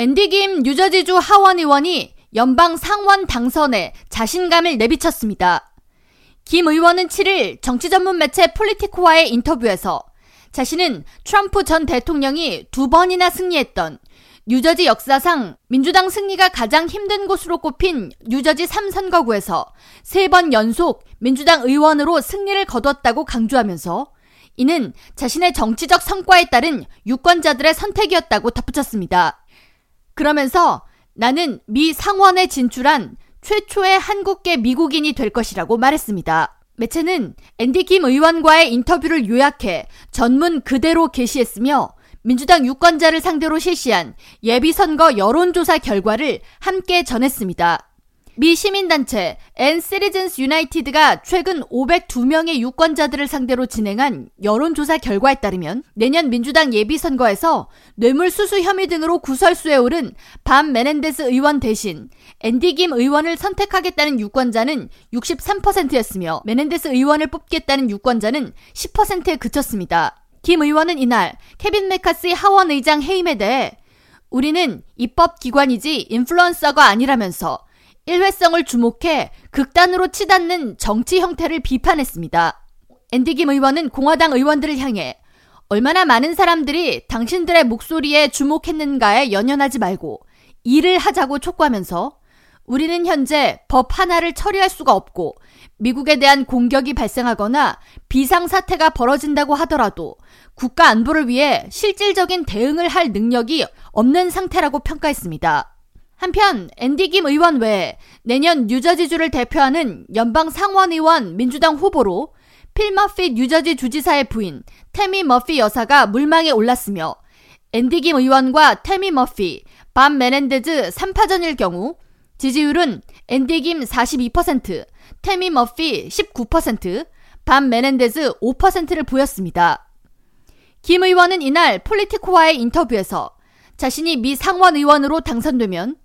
앤디 김 뉴저지주 하원 의원이 연방 상원 당선에 자신감을 내비쳤습니다. 김 의원은 7일 정치 전문 매체 폴리티코와의 인터뷰에서 자신은 트럼프 전 대통령이 두 번이나 승리했던 뉴저지 역사상 민주당 승리가 가장 힘든 곳으로 꼽힌 뉴저지 3선거구에서 세 번 연속 민주당 의원으로 승리를 거뒀다고 강조하면서 이는 자신의 정치적 성과에 따른 유권자들의 선택이었다고 덧붙였습니다. 그러면서 나는 미 상원에 진출한 최초의 한국계 미국인이 될 것이라고 말했습니다. 매체는 앤디 김 의원과의 인터뷰를 요약해 전문 그대로 게시했으며 민주당 유권자를 상대로 실시한 예비선거 여론조사 결과를 함께 전했습니다. 미 시민단체 End Citizens United가 최근 502명의 유권자들을 상대로 진행한 여론조사 결과에 따르면 내년 민주당 예비선거에서 뇌물수수 혐의 등으로 구설수에 오른 밥 메넨데스 의원 대신 앤디 김 의원을 선택하겠다는 유권자는 63%였으며 메넨데스 의원을 뽑겠다는 유권자는 10%에 그쳤습니다. 김 의원은 이날 케빈 매카시 하원 의장 해임에 대해 우리는 입법기관이지 인플루언서가 아니라면서 일회성을 주목해 극단으로 치닫는 정치 형태를 비판했습니다. 앤디 김 의원은 공화당 의원들을 향해 얼마나 많은 사람들이 당신들의 목소리에 주목했는가에 연연하지 말고 일을 하자고 촉구하면서 우리는 현재 법 하나를 처리할 수가 없고 미국에 대한 공격이 발생하거나 비상사태가 벌어진다고 하더라도 국가 안보를 위해 실질적인 대응을 할 능력이 없는 상태라고 평가했습니다. 한편 앤디 김 의원 외에 내년 뉴저지주를 대표하는 연방 상원의원 민주당 후보로 필 머피 뉴저지 주지사의 부인 태미 머피 여사가 물망에 올랐으며 앤디 김 의원과 태미 머피, 밥 메넨데즈 3파전일 경우 지지율은 앤디 김 42%, 태미 머피 19%, 밥 메넨데즈 5%를 보였습니다. 김 의원은 이날 폴리티코와의 인터뷰에서 자신이 미 상원 의원으로 당선되면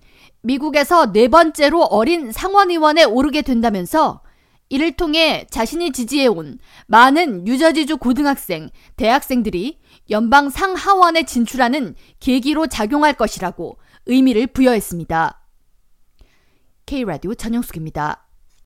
미국에서 네 번째로 어린 상원의원에 오르게 된다면서 이를 통해 자신이 지지해온 많은 뉴저지주 고등학생, 대학생들이 연방 상하원에 진출하는 계기로 작용할 것이라고 의미를 부여했습니다. K라디오 전영숙입니다.